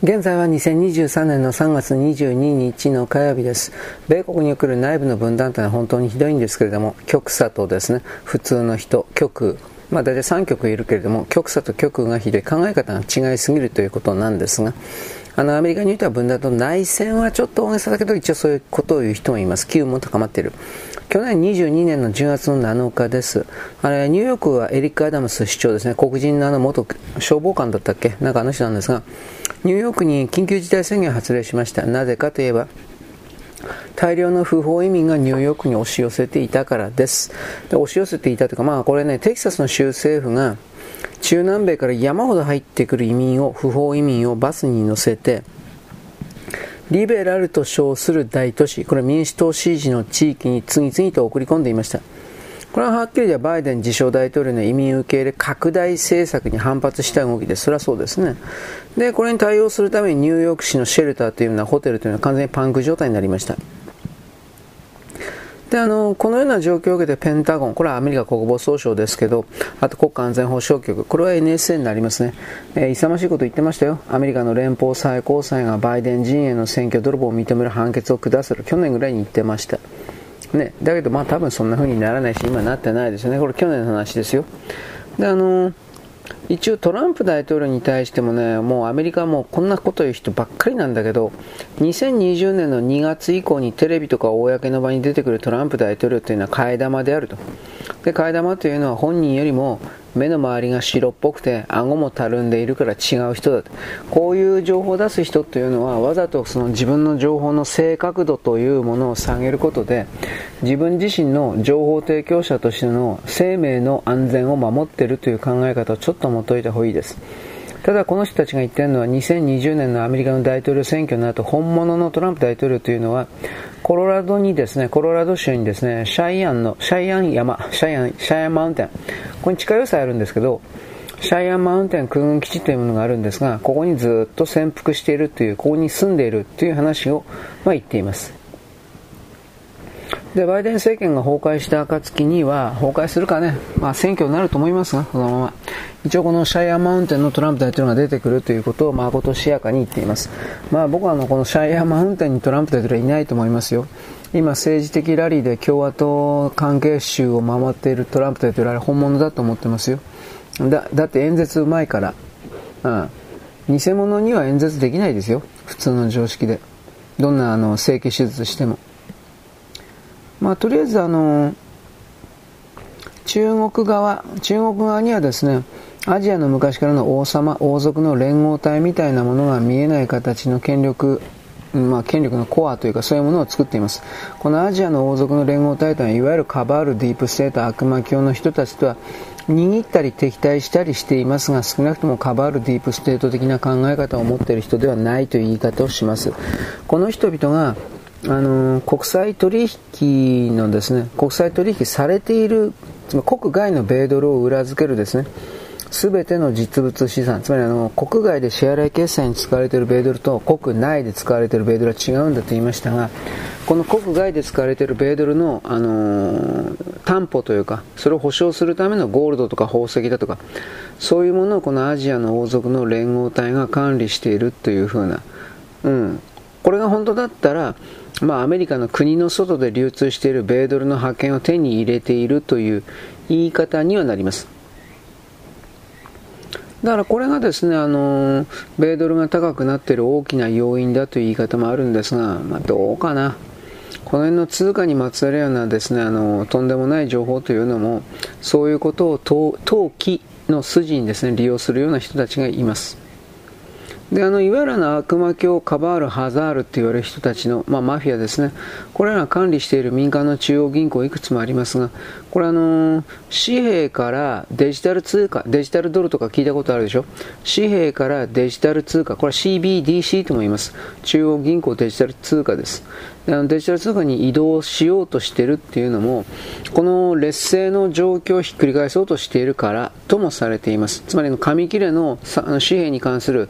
現在は2023年の3月22日の火曜日です。米国に送る内部の分断というのは本当にひどいんですけれども、極左とですね、普通の人、極、まあ大体3極いるけれども、極左と極右がひどい考え方が違いすぎるということなんですが、あのアメリカにおいては分断と内戦はちょっと大げさだけど一応そういうことを言う人もいます。機運も高まっている。去年22年の10月の7日です。あれニューヨークはエリック・アダムス市長ですね。黒人のあの元消防官だったっけ？なんかあの人なんですがニューヨークに緊急事態宣言を発令しました。なぜかといえば大量の不法移民がニューヨークに押し寄せていたからです。で押し寄せていたというかまあこれねテキサスの州政府が中南米から山ほど入ってくる移民を、不法移民をバスに乗せて、リベラルと称する大都市、これは民主党支持の地域に次々と送り込んでいました。これははっきり言えばバイデン自称大統領の移民受け入れ拡大政策に反発した動きです。それはそうですね。で、これに対応するためにニューヨーク市のシェルターというようなホテルというのは完全にパンク状態になりました。であのこのような状況を受けてペンタゴン、これはアメリカ国防総省ですけど、あと国家安全保障局、これは NSA になりますね、えー、勇ましいこと言ってましたよ、アメリカの連邦最高裁がバイデン陣営の選挙泥棒を認める判決を下する、去年ぐらいに言ってました。ね、だけど、まあ多分そんな風にならないし、今なってないですよね、これ去年の話ですよ。であの一応トランプ大統領に対してもね、もうアメリカはもうこんなこと言う人ばっかりなんだけど、2020年の2月以降にテレビとか公の場に出てくるトランプ大統領というのは替え玉であると。で、替え玉というのは本人よりも目の周りが白っぽくて顎もたるんでいるから違う人だと。こういう情報を出す人というのはわざとその自分の情報の正確度というものを下げることで自分自身の情報提供者としての生命の安全を守っているという考え方をちょっと持っておいた方がいいです。ただこの人たちが言っているのは2020年のアメリカの大統領選挙の後本物のトランプ大統領というのはコロラドにですね、コロラド州にですね、シャイアンの、シャイアン山、シャイアン、シャイアンマウンテン、ここに地下要塞あるんですけど、シャイアンマウンテン空軍基地というものがあるんですが、ここにずっと潜伏しているという、ここに住んでいるという話を、まあ、言っています。で、バイデン政権が崩壊した暁には、崩壊するかね、まあ選挙になると思いますが、このまま。一応このシャイアンマウンテンのトランプ大統領が出てくるということをまことしやかに言っています。まあ僕はあのこのシャイアンマウンテンにトランプ大統領はいないと思いますよ。今政治的ラリーで共和党関係州を守っているトランプ大統領は本物だと思ってますよ。だ、だって演説うまいから。うん。偽物には演説できないですよ。普通の常識で。どんなあの整形手術しても。まあとりあえずあの、中国側、中国側にはですね、アジアの昔からの王様、王族の連合体みたいなものが見えない形の権力、まあ、権力のコアというかそういうものを作っています。このアジアの王族の連合体というのは、いわゆるカバール、ディープステート、悪魔教の人たちとは握ったり敵対したりしていますが、少なくともカバール、ディープステート的な考え方を持っている人ではないという言い方をします。この人々があの国際取引のですね国際取引されているつまり国外の米ドルを裏付けるですね全ての実物資産、つまりあの国外で支払い決済に使われている米ドルと国内で使われている米ドルは違うんだと言いましたが、この国外で使われている米ドルの、あのー、担保というか、それを保証するためのゴールドとか宝石だとか、そういうものをこのアジアの王族の連合体が管理しているというふうな、うん、これが本当だったら、まあ、アメリカの国の外で流通している米ドルの覇権を手に入れているという言い方にはなります。だからこれがですね、あの、米ドルが高くなっている大きな要因だという言い方もあるんですが、まあ、どうかな。この辺の通貨にまつわるようなですね、あの、とんでもない情報というのも、そういうことを投機の筋にですね、利用するような人たちがいます。であのいわゆるの悪魔教カバール、ハザールって言われる人たちの、まあ、マフィアですね、これら管理している民間の中央銀行いくつもありますが、これあの紙幣からデジタル通貨、デジタルドルとか聞いたことあるでしょ、紙幣からデジタル通貨、これは CBDC とも言います、中央銀行デジタル通貨です。あのデジタル通貨に移動しようとしてるっていうのも、この劣勢の状況をひっくり返そうとしているからともされています。つまり、紙切れの紙幣に関する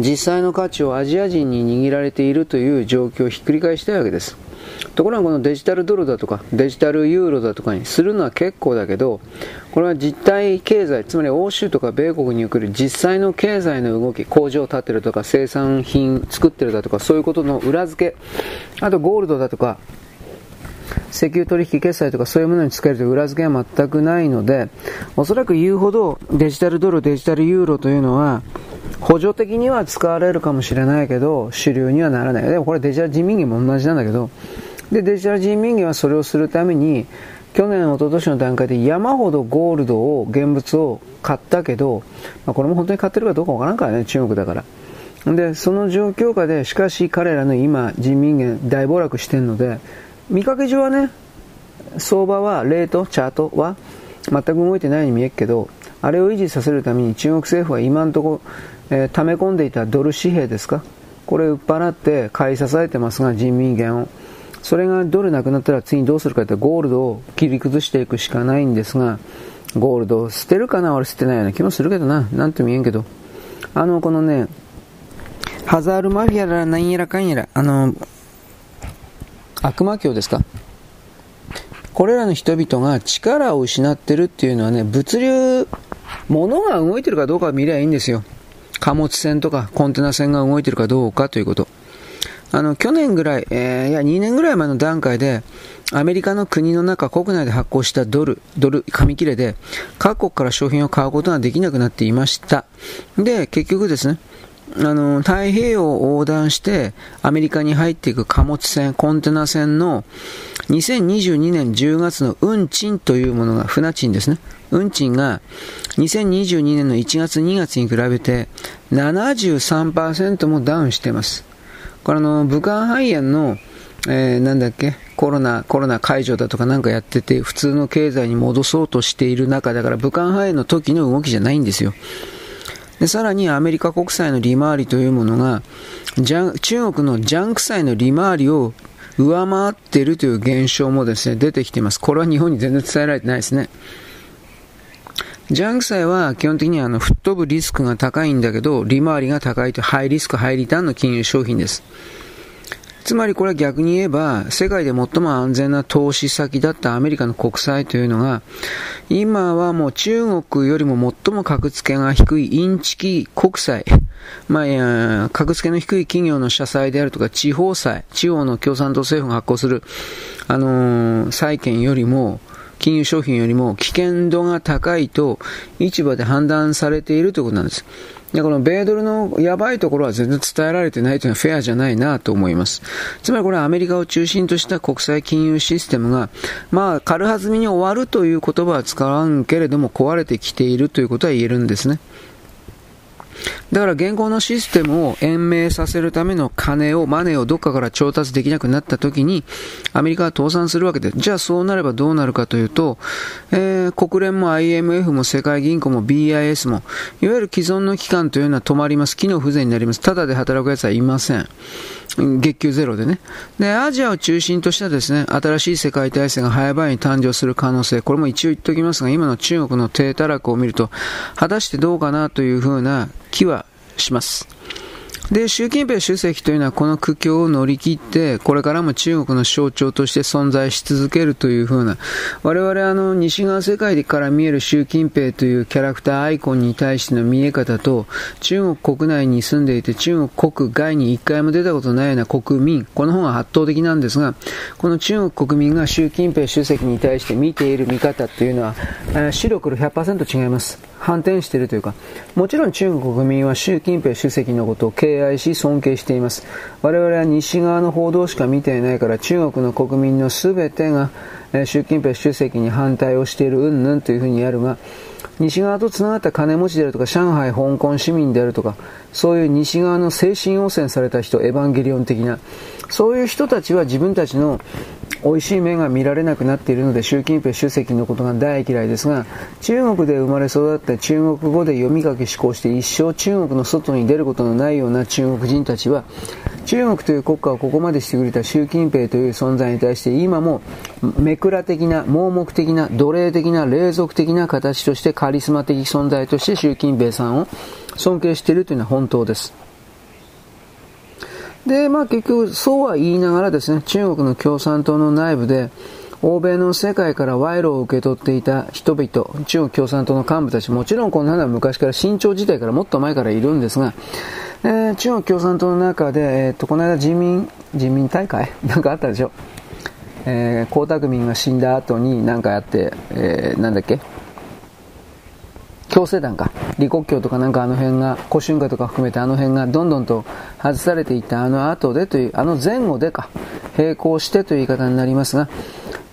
実際の価値をアジア人に握られているという状況をひっくり返したいわけです。ところがこのデジタルドルだとかデジタルユーロだとかにするのは結構だけどこれは実体経済つまり欧州とか米国における実際の経済の動き工場を建てるとか生産品作ってるだとかそういうことの裏付けあとゴールドだとか石油取引決済とかそういうものに使えるという裏付けは全くないのでおそらく言うほどデジタルドルデジタルユーロというのは補助的には使われるかもしれないけど主流にはならない。でもこれデジタル人民元も同じなんだけどで、デジタル人民元はそれをするために、去年、一昨年の段階で山ほどゴールドを、現物を買ったけど、まあ、これも本当に買ってるかどうかわからんからね、中国だから。で、その状況下で、しかし彼らの今、人民元大暴落してるので、見かけ上はね、相場は、レート、チャートは、全く動いてないように見えるけど、あれを維持させるために中国政府は今のところ、えー、溜め込んでいたドル紙幣ですか？これ売っ払って買い支えてますが、人民元を。それがドルなくなったら次どうするかってゴールドを切り崩していくしかないんですが、ゴールドを捨てるかな？俺捨てないような気もするけどな。なんとも言えんけど。あの、このね、ハザールマフィアら何やらかんやら、あの、悪魔教ですか？これらの人々が力を失ってるっていうのはね、物流、物が動いてるかどうか見りゃいいんですよ。貨物船とかコンテナ船が動いてるかどうかということ。あの、去年ぐらい、えー、いや、2年ぐらい前の段階で、アメリカの国の中、国内で発行したドル、ドル、紙切れで、各国から商品を買うことができなくなっていました。で、結局ですね、あの、太平洋を横断して、アメリカに入っていく貨物船、コンテナ船の、2022年10月の運賃というものが、船賃ですね。運賃が、2022年の1月2月に比べて、73%もダウンしています。これあの武漢肺炎の、えー、なんだっけ、コロナ、コロナ解除だとかなんかやってて、普通の経済に戻そうとしている中だから、武漢肺炎の時の動きじゃないんですよ。で、さらにアメリカ国債の利回りというものが、中国のジャンク債の利回りを上回っているという現象もですね、出てきています。これは日本に全然伝えられてないですね。ジャンク債は基本的にはあの吹っ飛ぶリスクが高いんだけど、利回りが高いとハイリスク、ハイリターンの金融商品です。つまりこれは逆に言えば、世界で最も安全な投資先だったアメリカの国債というのが、今はもう中国よりも最も格付けが低いインチキ国債、まあ、格付けの低い企業の社債であるとか、地方債、地方の共産党政府が発行する、あのー、債券よりも、金融商品よりも危険度が高いと市場で判断されているということなんです。で、この米ドルのやばいところは全然伝えられてないというのはフェアじゃないなと思います。つまりこれはアメリカを中心とした国際金融システムが、まあ、軽はずみに終わるという言葉は使わんけれども壊れてきているということは言えるんですね。だから現行のシステムを延命させるための金を、マネーをどっかから調達できなくなった時に、アメリカは倒産するわけで、じゃあそうなればどうなるかというと、えー、国連も IMF も世界銀行も BIS も、いわゆる既存の機関というのは止まります。機能不全になります。ただで働く奴はいません。月給ゼロでね。で、アジアを中心としたですね、新しい世界体制が早々に誕生する可能性、これも一応言っておきますが、今の中国の低たらくを見ると、果たしてどうかなというふうな気はします。で、習近平主席というのはこの苦境を乗り切って、これからも中国の象徴として存在し続けるというふうな、我々あの、西側世界から見える習近平というキャラクターアイコンに対しての見え方と、中国国内に住んでいて中国国外に一回も出たことないような国民、この方が圧倒的なんですが、この中国国民が習近平主席に対して見ている見方というのは、白黒100%違います。反転しているというか、もちろん中国国民は習近平主席のことを敬愛し尊敬しています。我々は西側の報道しか見ていないから中国の国民の全てが習近平主席に反対をしている云々というふうにやるが、西側とつながった金持ちであるとか、上海、香港市民であるとか、そういう西側の精神汚染された人、エヴァンゲリオン的な、そういう人たちは自分たちの美味しい目が見られなくなっているので習近平主席のことが大嫌いですが中国で生まれ育って中国語で読み書き思考して一生中国の外に出ることのないような中国人たちは中国という国家をここまでしてくれた習近平という存在に対して今もめくら的な盲目的な奴隷的な霊俗的な形としてカリスマ的存在として習近平さんを尊敬しているというのは本当です。で、まあ結局そうは言いながらですね、中国の共産党の内部で、欧米の世界から賄賂を受け取っていた人々、中国共産党の幹部たち、もちろんこんなのは昔から新朝時代からもっと前からいるんですが、えー、中国共産党の中で、えー、っと、この間人民、人民大会？なんかあったでしょ？えー、江沢民が死んだ後に何かやって、えー、なんだっけ？強制団か。李克強とかなんかあの辺が、古春華とか含めてあの辺がどんどんと外されていったあの後でという、あの前後でか、並行してという言い方になりますが、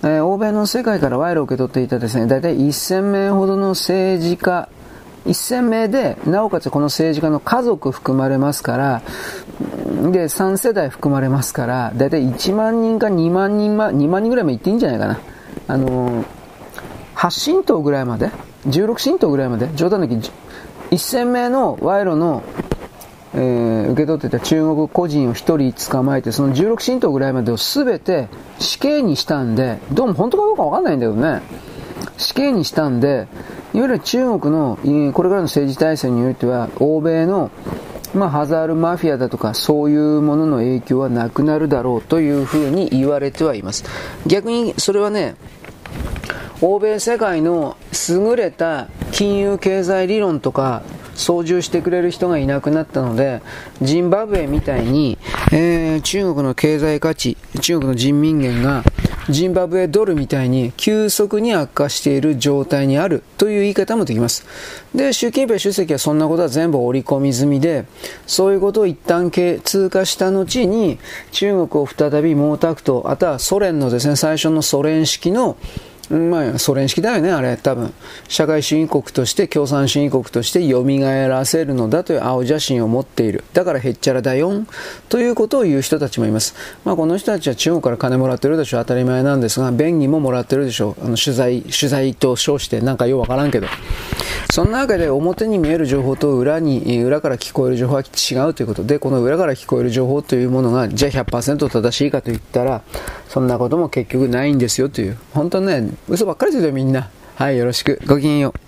えー、欧米の世界から賄賂を受け取っていたですね、大体1000名ほどの政治家、1000名で、なおかつこの政治家の家族含まれますから、で、3世代含まれますから、大体1万人か2万人、ま、2万人ぐらいまで行っていいんじゃないかな。あのー、8神道ぐらいまで16神道ぐらいまで、冗談だけ1000名の賄賂の、えー、受け取ってた中国個人を1人捕まえて、その16神道ぐらいまでを全て死刑にしたんで、どうも本当かどうかわかんないんだけどね、死刑にしたんで、いわゆる中国のこれからの政治体制においては、欧米のまあ、ハザールマフィアだとかそういうものの影響はなくなるだろうというふうに言われてはいます。逆にそれはね欧米世界の優れた金融経済理論とか操縦してくれる人がいなくなったので、ジンバブエみたいに、えー、中国の経済価値、中国の人民元がジンバブエドルみたいに急速に悪化している状態にあるという言い方もできます。で、習近平主席はそんなことは全部織り込み済みで、そういうことを一旦通過した後に、中国を再び毛沢東、あとはソ連のですね、最初のソ連式のまあ、ソ連式だよね、あれ、多分。社会主義国として、共産主義国として蘇らせるのだという青写真を持っている。だからへっちゃらだよん。ということを言う人たちもいます。まあ、この人たちは中国から金もらってるでしょう。当たり前なんですが、便宜ももらってるでしょう。あの、取材、取材と称して、なんかようわからんけど。そんなわけで、表に見える情報と裏に、裏から聞こえる情報は違うということで、この裏から聞こえる情報というものが、じゃあ100%正しいかと言ったら、そんなことも結局ないんですよという。本当ね、嘘ばっかりですよ、みんな。はい、よろしく。ごきげんよう。